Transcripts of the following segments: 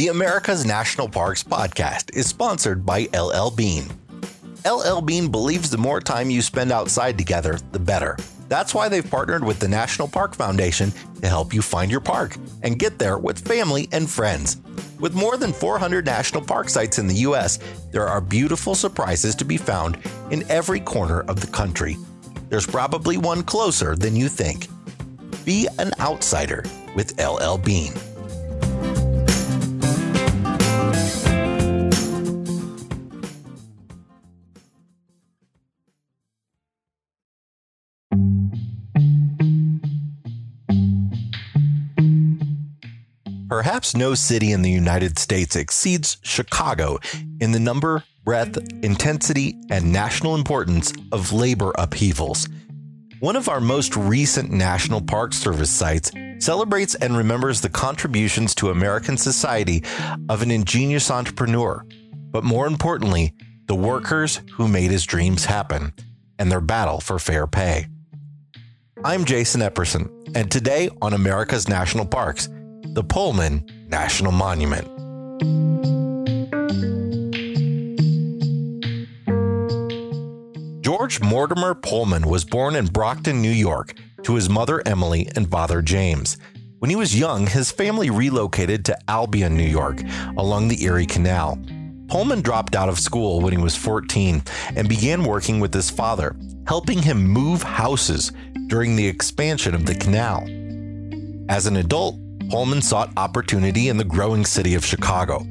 The America's National Parks podcast is sponsored by LL Bean. LL Bean believes the more time you spend outside together, the better. That's why they've partnered with the National Park Foundation to help you find your park and get there with family and friends. With more than 400 national park sites in the U.S., there are beautiful surprises to be found in every corner of the country. There's probably one closer than you think. Be an outsider with LL Bean. Perhaps no city in the United States exceeds Chicago in the number, breadth, intensity, and national importance of labor upheavals. One of our most recent National Park Service sites celebrates and remembers the contributions to American society of an ingenious entrepreneur, but more importantly, the workers who made his dreams happen and their battle for fair pay. I'm Jason Epperson, and today on America's National Parks, the Pullman National Monument. George Mortimer Pullman was born in Brocton, New York, to his mother Emily and father James. When he was young, his family relocated to Albion, New York, along the Erie Canal. Pullman dropped out of school when he was 14 and began working with his father, helping him move houses during the expansion of the canal. As an adult, Pullman sought opportunity in the growing city of Chicago.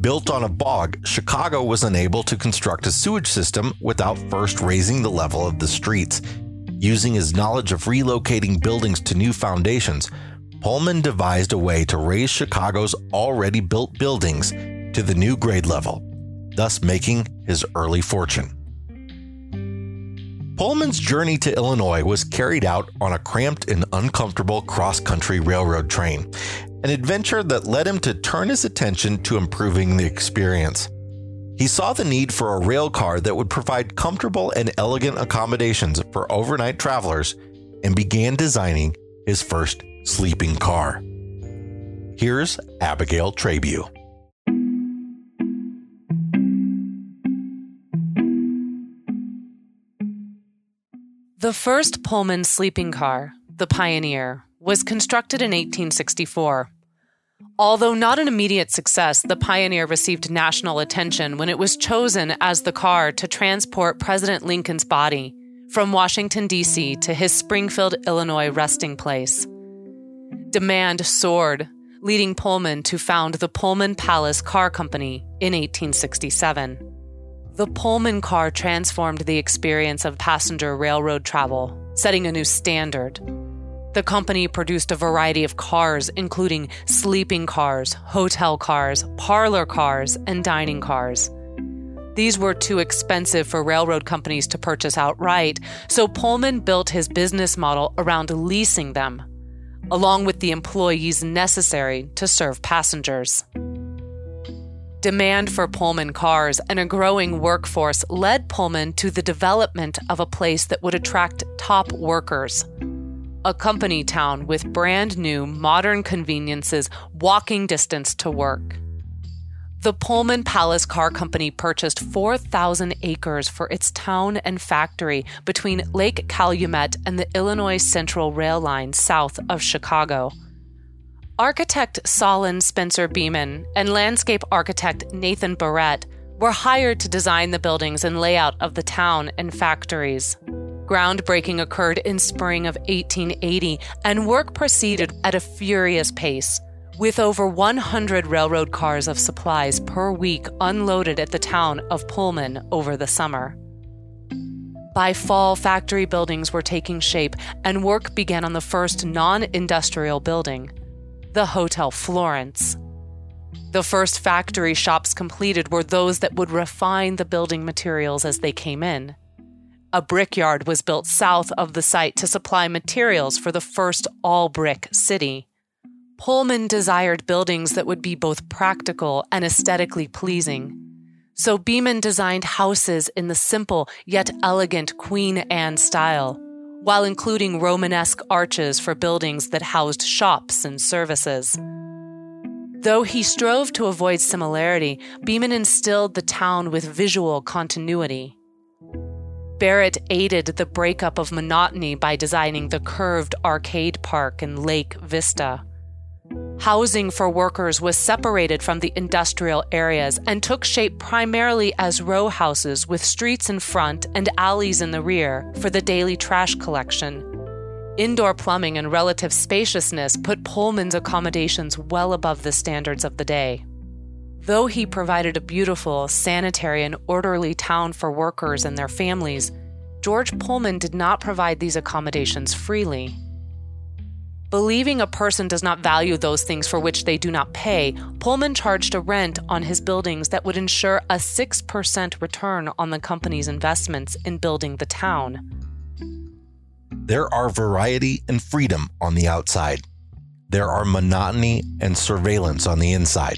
Built on a bog, Chicago was unable to construct a sewage system without first raising the level of the streets. Using his knowledge of relocating buildings to new foundations, Pullman devised a way to raise Chicago's already built buildings to the new grade level, thus making his early fortune. Pullman's journey to Illinois was carried out on a cramped and uncomfortable cross country railroad train, an adventure that led him to turn his attention to improving the experience. He saw the need for a rail car that would provide comfortable and elegant accommodations for overnight travelers and began designing his first sleeping car. Here's Abigail Trabue. The first Pullman sleeping car, the Pioneer, was constructed in 1864. Although not an immediate success, the Pioneer received national attention when it was chosen as the car to transport President Lincoln's body from Washington, D.C. to his Springfield, Illinois resting place. Demand soared, leading Pullman to found the Pullman Palace Car Company in 1867. The Pullman car transformed the experience of passenger railroad travel, setting a new standard. The company produced a variety of cars, including sleeping cars, hotel cars, parlor cars, and dining cars. These were too expensive for railroad companies to purchase outright, so Pullman built his business model around leasing them, along with the employees necessary to serve passengers. Demand for Pullman cars and a growing workforce led Pullman to the development of a place that would attract top workers. A company town with brand new modern conveniences walking distance to work. The Pullman Palace Car Company purchased 4,000 acres for its town and factory between Lake Calumet and the Illinois Central Rail Line south of Chicago. Architect Solon Spencer Beman and landscape architect Nathan Barrett were hired to design the buildings and layout of the town and factories. Groundbreaking occurred in spring of 1880, and work proceeded at a furious pace, with over 100 railroad cars of supplies per week unloaded at the town of Pullman over the summer. By fall, factory buildings were taking shape, and work began on the first non industrial building the Hotel Florence. The first factory shops completed were those that would refine the building materials as they came in. A brickyard was built south of the site to supply materials for the first all brick city. Pullman desired buildings that would be both practical and aesthetically pleasing. So Beman designed houses in the simple yet elegant Queen Anne style while including Romanesque arches for buildings that housed shops and services. Though he strove to avoid similarity, Beman instilled the town with visual continuity. Barrett aided the breakup of monotony by designing the curved arcade park and Lake Vista. Housing for workers was separated from the industrial areas and took shape primarily as row houses with streets in front and alleys in the rear for the daily trash collection. Indoor plumbing and relative spaciousness put Pullman's accommodations well above the standards of the day. Though he provided a beautiful, sanitary, and orderly town for workers and their families, George Pullman did not provide these accommodations freely. Believing a person does not value those things for which they do not pay, Pullman charged a rent on his buildings that would ensure a 6% return on the company's investments in building the town. There are variety and freedom on the outside. There are monotony and surveillance on the inside.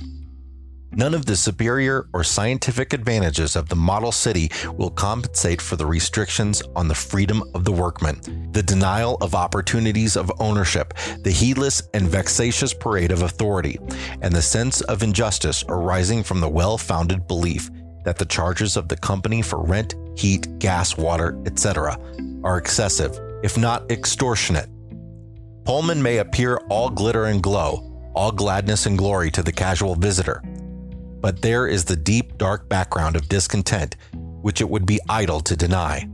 None of the superior or scientific advantages of the model city will compensate for the restrictions on the freedom of the workman, the denial of opportunities of ownership, the heedless and vexatious parade of authority, and the sense of injustice arising from the well founded belief that the charges of the company for rent, heat, gas, water, etc., are excessive if not extortionate. Pullman may appear all glitter and glow, all gladness and glory to the casual visitor, but there is the deep, dark background of discontent which it would be idle to deny.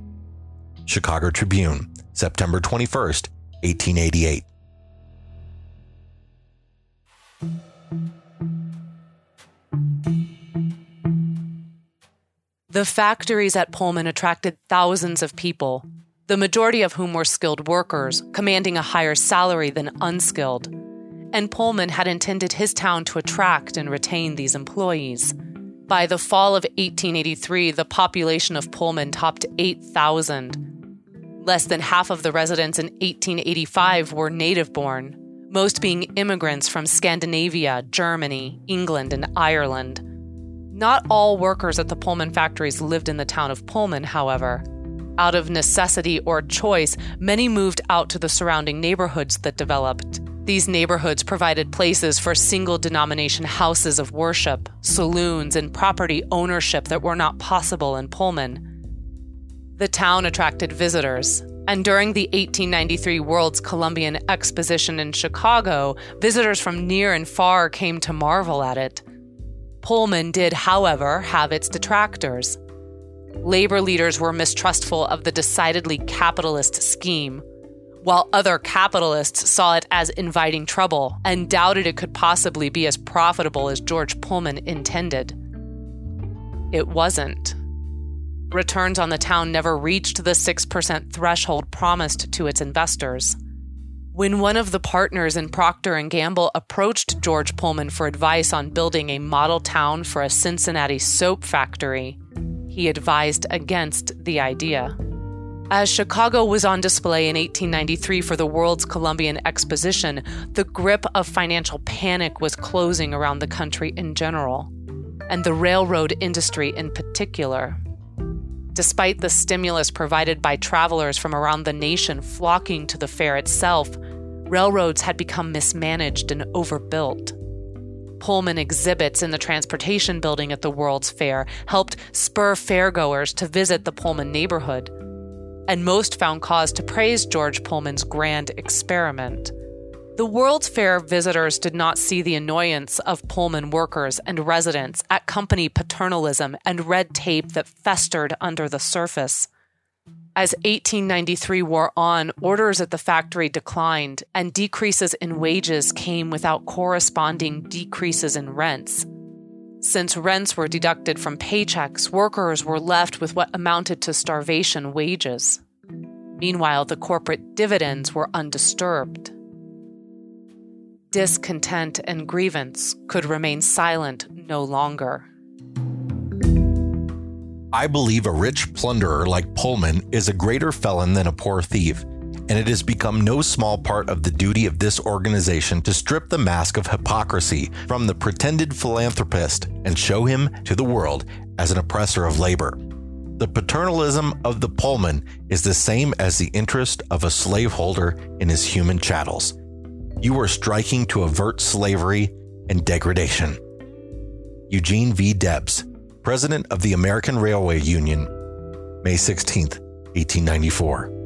Chicago Tribune, September 21st, 1888. The factories at Pullman attracted thousands of people, the majority of whom were skilled workers, commanding a higher salary than unskilled. And Pullman had intended his town to attract and retain these employees. By the fall of 1883, the population of Pullman topped 8,000. Less than half of the residents in 1885 were native born, most being immigrants from Scandinavia, Germany, England, and Ireland. Not all workers at the Pullman factories lived in the town of Pullman, however. Out of necessity or choice, many moved out to the surrounding neighborhoods that developed. These neighborhoods provided places for single denomination houses of worship, saloons, and property ownership that were not possible in Pullman. The town attracted visitors, and during the 1893 World's Columbian Exposition in Chicago, visitors from near and far came to marvel at it. Pullman did, however, have its detractors. Labor leaders were mistrustful of the decidedly capitalist scheme, while other capitalists saw it as inviting trouble and doubted it could possibly be as profitable as George Pullman intended. It wasn't. Returns on the town never reached the 6% threshold promised to its investors. When one of the partners in Procter & Gamble approached George Pullman for advice on building a model town for a Cincinnati soap factory, he advised against the idea. As Chicago was on display in 1893 for the World's Columbian Exposition, the grip of financial panic was closing around the country in general, and the railroad industry in particular. Despite the stimulus provided by travelers from around the nation flocking to the fair itself, railroads had become mismanaged and overbuilt. Pullman exhibits in the transportation building at the World's Fair helped spur fairgoers to visit the Pullman neighborhood. And most found cause to praise George Pullman's grand experiment. The World's Fair visitors did not see the annoyance of Pullman workers and residents at company paternalism and red tape that festered under the surface. As 1893 wore on, orders at the factory declined, and decreases in wages came without corresponding decreases in rents. Since rents were deducted from paychecks, workers were left with what amounted to starvation wages. Meanwhile, the corporate dividends were undisturbed. Discontent and grievance could remain silent no longer. I believe a rich plunderer like Pullman is a greater felon than a poor thief, and it has become no small part of the duty of this organization to strip the mask of hypocrisy from the pretended philanthropist and show him to the world as an oppressor of labor. The paternalism of the Pullman is the same as the interest of a slaveholder in his human chattels. You are striking to avert slavery and degradation. Eugene V. Debs, President of the American Railway Union, May 16, 1894.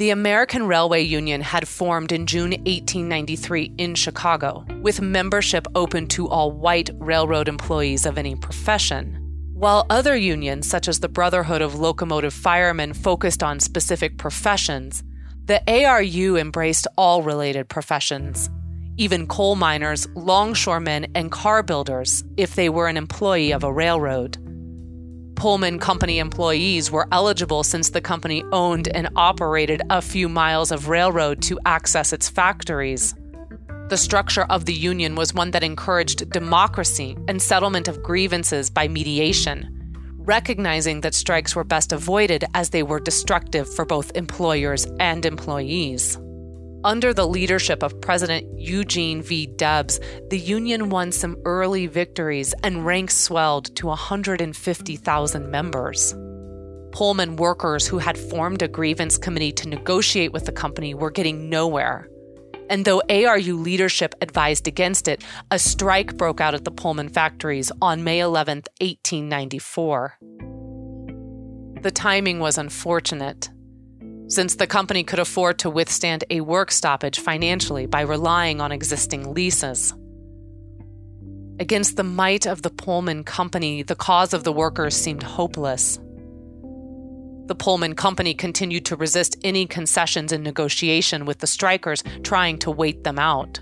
The American Railway Union had formed in June 1893 in Chicago, with membership open to all white railroad employees of any profession. While other unions, such as the Brotherhood of Locomotive Firemen, focused on specific professions, the ARU embraced all related professions, even coal miners, longshoremen, and car builders, if they were an employee of a railroad. Pullman Company employees were eligible since the company owned and operated a few miles of railroad to access its factories. The structure of the union was one that encouraged democracy and settlement of grievances by mediation, recognizing that strikes were best avoided as they were destructive for both employers and employees. Under the leadership of President Eugene V. Debs, the Union won some early victories and ranks swelled to 150,000 members. Pullman workers who had formed a grievance committee to negotiate with the company were getting nowhere. And though ARU leadership advised against it, a strike broke out at the Pullman factories on May 11, 1894. The timing was unfortunate since the company could afford to withstand a work stoppage financially by relying on existing leases. Against the might of the Pullman Company, the cause of the workers seemed hopeless. The Pullman Company continued to resist any concessions in negotiation with the strikers, trying to wait them out.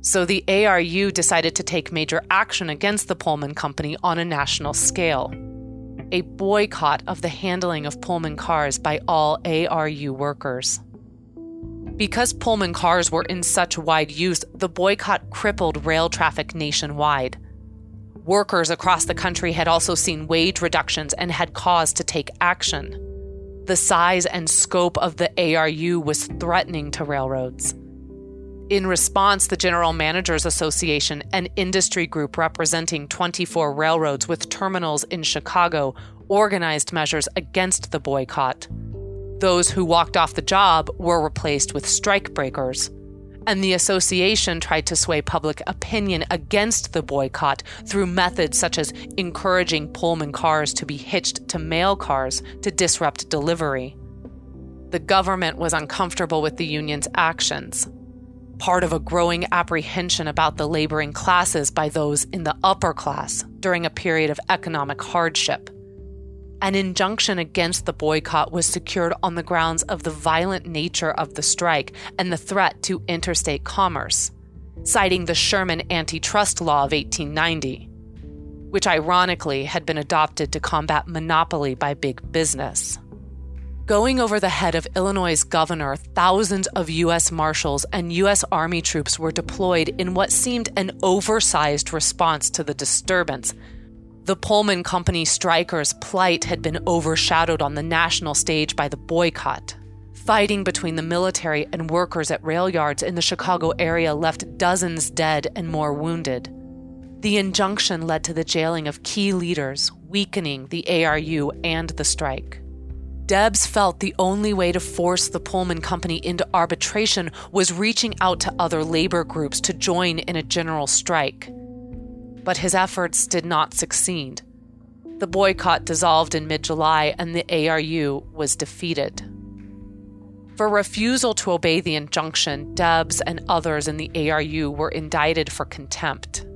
So the ARU decided to take major action against the Pullman Company on a national scale a boycott of the handling of Pullman cars by all ARU workers. Because Pullman cars were in such wide use, the boycott crippled rail traffic nationwide. Workers across the country had also seen wage reductions and had cause to take action. The size and scope of the ARU was threatening to railroads. In response, the General Managers Association, an industry group representing 24 railroads with terminals in Chicago, organized measures against the boycott. Those who walked off the job were replaced with strikebreakers. And the association tried to sway public opinion against the boycott through methods such as encouraging Pullman cars to be hitched to mail cars to disrupt delivery. The government was uncomfortable with the union's actions part of a growing apprehension about the laboring classes by those in the upper class during a period of economic hardship. An injunction against the boycott was secured on the grounds of the violent nature of the strike and the threat to interstate commerce, citing the Sherman Antitrust Law of 1890, which ironically had been adopted to combat monopoly by big business. Going over the head of Illinois' governor, thousands of U.S. Marshals and U.S. Army troops were deployed in what seemed an oversized response to the disturbance. The Pullman Company strikers' plight had been overshadowed on the national stage by the boycott. Fighting between the military and workers at rail yards in the Chicago area left dozens dead and more wounded. The injunction led to the jailing of key leaders, weakening the ARU and the strike. Debs felt the only way to force the Pullman Company into arbitration was reaching out to other labor groups to join in a general strike. But his efforts did not succeed. The boycott dissolved in mid July and the ARU was defeated. For refusal to obey the injunction, Debs and others in the ARU were indicted for contempt.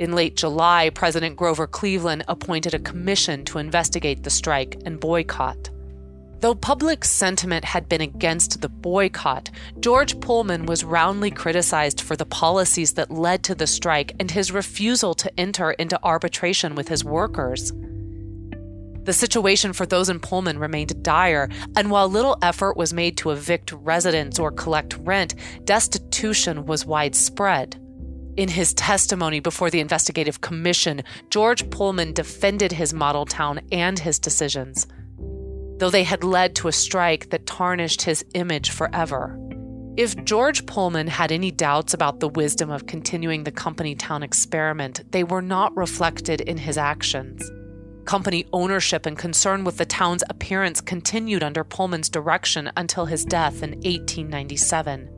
In late July, President Grover Cleveland appointed a commission to investigate the strike and boycott. Though public sentiment had been against the boycott, George Pullman was roundly criticized for the policies that led to the strike and his refusal to enter into arbitration with his workers. The situation for those in Pullman remained dire, and while little effort was made to evict residents or collect rent, destitution was widespread. In his testimony before the investigative commission, George Pullman defended his model town and his decisions though they had led to a strike that tarnished his image forever. If George Pullman had any doubts about the wisdom of continuing the company town experiment, they were not reflected in his actions. Company ownership and concern with the town's appearance continued under Pullman's direction until his death in 1897.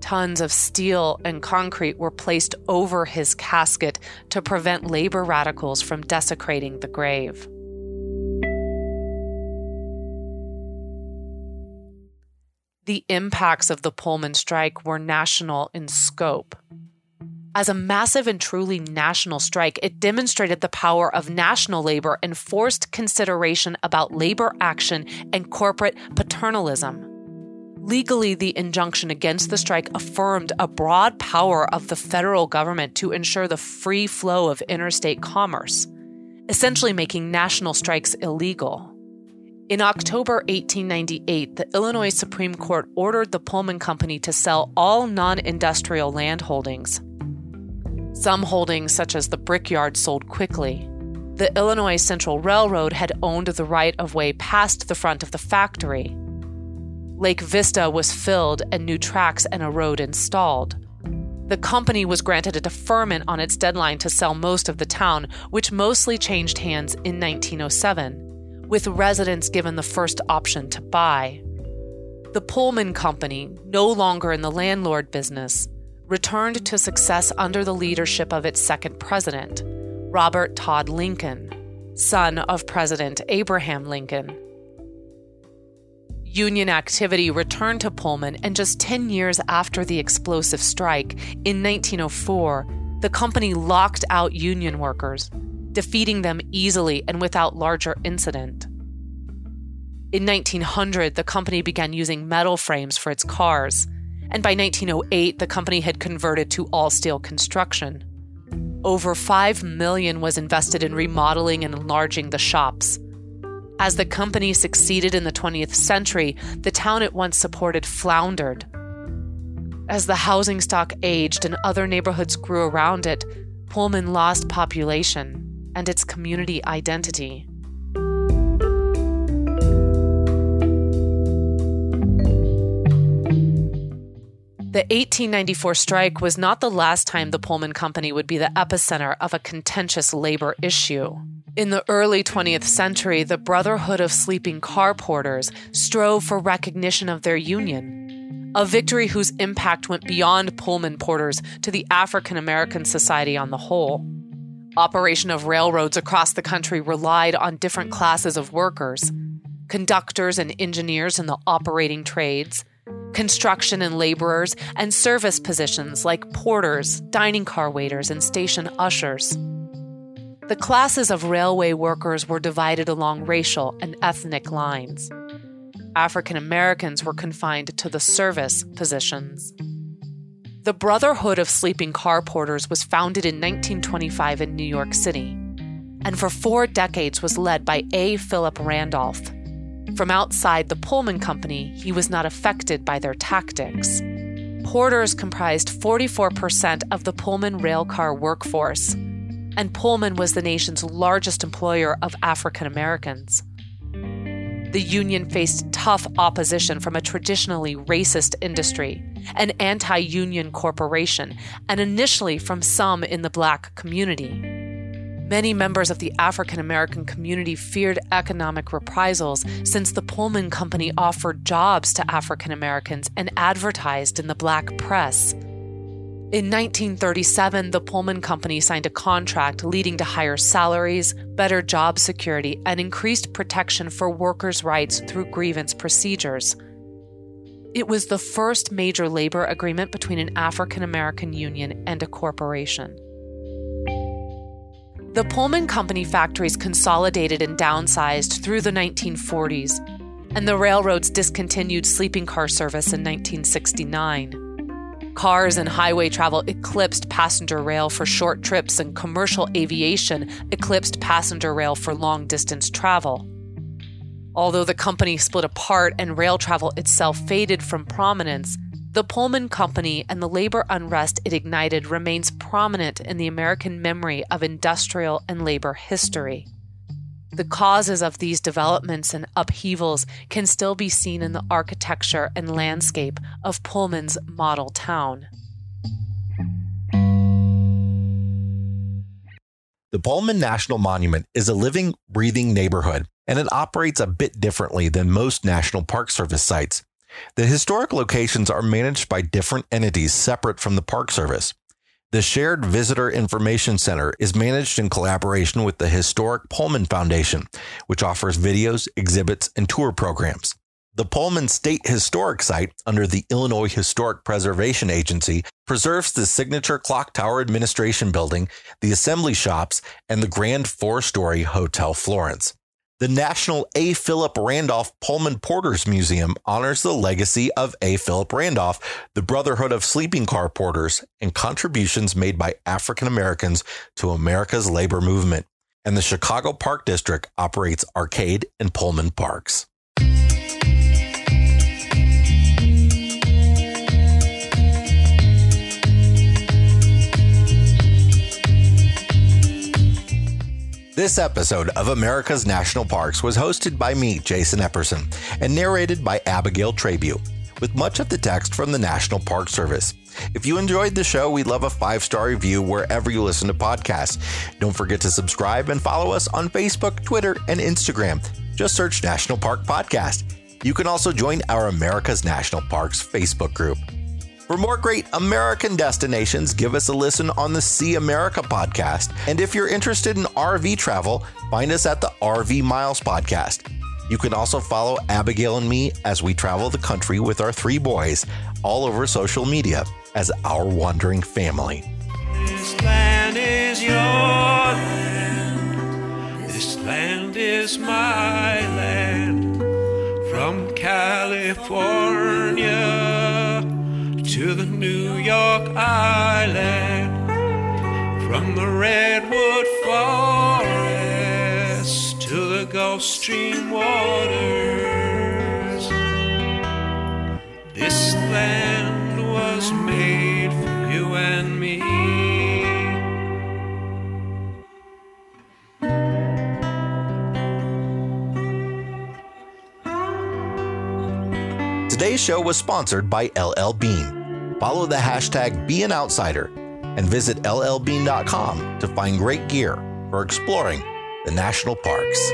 Tons of steel and concrete were placed over his casket to prevent labor radicals from desecrating the grave. The impacts of the Pullman strike were national in scope. As a massive and truly national strike, it demonstrated the power of national labor and forced consideration about labor action and corporate paternalism. Legally, the injunction against the strike affirmed a broad power of the federal government to ensure the free flow of interstate commerce, essentially making national strikes illegal. In October 1898, the Illinois Supreme Court ordered the Pullman Company to sell all non industrial land holdings. Some holdings, such as the brickyard, sold quickly. The Illinois Central Railroad had owned the right of way past the front of the factory. Lake Vista was filled and new tracks and a road installed. The company was granted a deferment on its deadline to sell most of the town, which mostly changed hands in 1907, with residents given the first option to buy. The Pullman Company, no longer in the landlord business, returned to success under the leadership of its second president, Robert Todd Lincoln, son of President Abraham Lincoln. Union activity returned to Pullman, and just 10 years after the explosive strike, in 1904, the company locked out union workers, defeating them easily and without larger incident. In 1900, the company began using metal frames for its cars and by 1908 the company had converted to all steel construction. Over 5 million was invested in remodeling and enlarging the shops. As the company succeeded in the 20th century, the town it once supported floundered. As the housing stock aged and other neighborhoods grew around it, Pullman lost population and its community identity. The 1894 strike was not the last time the Pullman Company would be the epicenter of a contentious labor issue. In the early 20th century, the Brotherhood of Sleeping Car Porters strove for recognition of their union, a victory whose impact went beyond Pullman porters to the African American society on the whole. Operation of railroads across the country relied on different classes of workers conductors and engineers in the operating trades construction and laborers, and service positions like porters, dining car waiters, and station ushers. The classes of railway workers were divided along racial and ethnic lines. African Americans were confined to the service positions. The Brotherhood of Sleeping Car Porters was founded in 1925 in New York City, and for four decades was led by A. Philip Randolph, from outside the Pullman Company, he was not affected by their tactics. Porters comprised 44% of the Pullman railcar workforce, and Pullman was the nation's largest employer of African Americans. The union faced tough opposition from a traditionally racist industry, an anti union corporation, and initially from some in the black community. Many members of the African American community feared economic reprisals since the Pullman Company offered jobs to African Americans and advertised in the black press. In 1937, the Pullman Company signed a contract leading to higher salaries, better job security, and increased protection for workers' rights through grievance procedures. It was the first major labor agreement between an African American union and a corporation. The Pullman Company factories consolidated and downsized through the 1940s, and the railroads discontinued sleeping car service in 1969. Cars and highway travel eclipsed passenger rail for short trips, and commercial aviation eclipsed passenger rail for long distance travel. Although the company split apart and rail travel itself faded from prominence, the Pullman Company and the labor unrest it ignited remains prominent in the American memory of industrial and labor history. The causes of these developments and upheavals can still be seen in the architecture and landscape of Pullman's model town. The Pullman National Monument is a living, breathing neighborhood, and it operates a bit differently than most National Park Service sites. The historic locations are managed by different entities separate from the Park Service. The Shared Visitor Information Center is managed in collaboration with the Historic Pullman Foundation, which offers videos, exhibits, and tour programs. The Pullman State Historic Site, under the Illinois Historic Preservation Agency, preserves the signature Clock Tower Administration Building, the assembly shops, and the grand four story Hotel Florence. The National A. Philip Randolph Pullman Porters Museum honors the legacy of A. Philip Randolph, the Brotherhood of Sleeping Car Porters, and contributions made by African Americans to America's labor movement. And the Chicago Park District operates arcade and Pullman parks. This episode of America's National Parks was hosted by me, Jason Epperson, and narrated by Abigail Trabue, with much of the text from the National Park Service. If you enjoyed the show, we'd love a five star review wherever you listen to podcasts. Don't forget to subscribe and follow us on Facebook, Twitter, and Instagram. Just search National Park Podcast. You can also join our America's National Parks Facebook group. For more great American destinations, give us a listen on the See America podcast. And if you're interested in RV travel, find us at the RV Miles podcast. You can also follow Abigail and me as we travel the country with our three boys all over social media as our wandering family. This land is your land. This land is my land. From California to the New York Island, from the Redwood Forest to the Gulf Stream waters. This land was made for you and me. Today's show was sponsored by LL Bean. Follow the hashtag Be an Outsider and visit llbean.com to find great gear for exploring the national parks.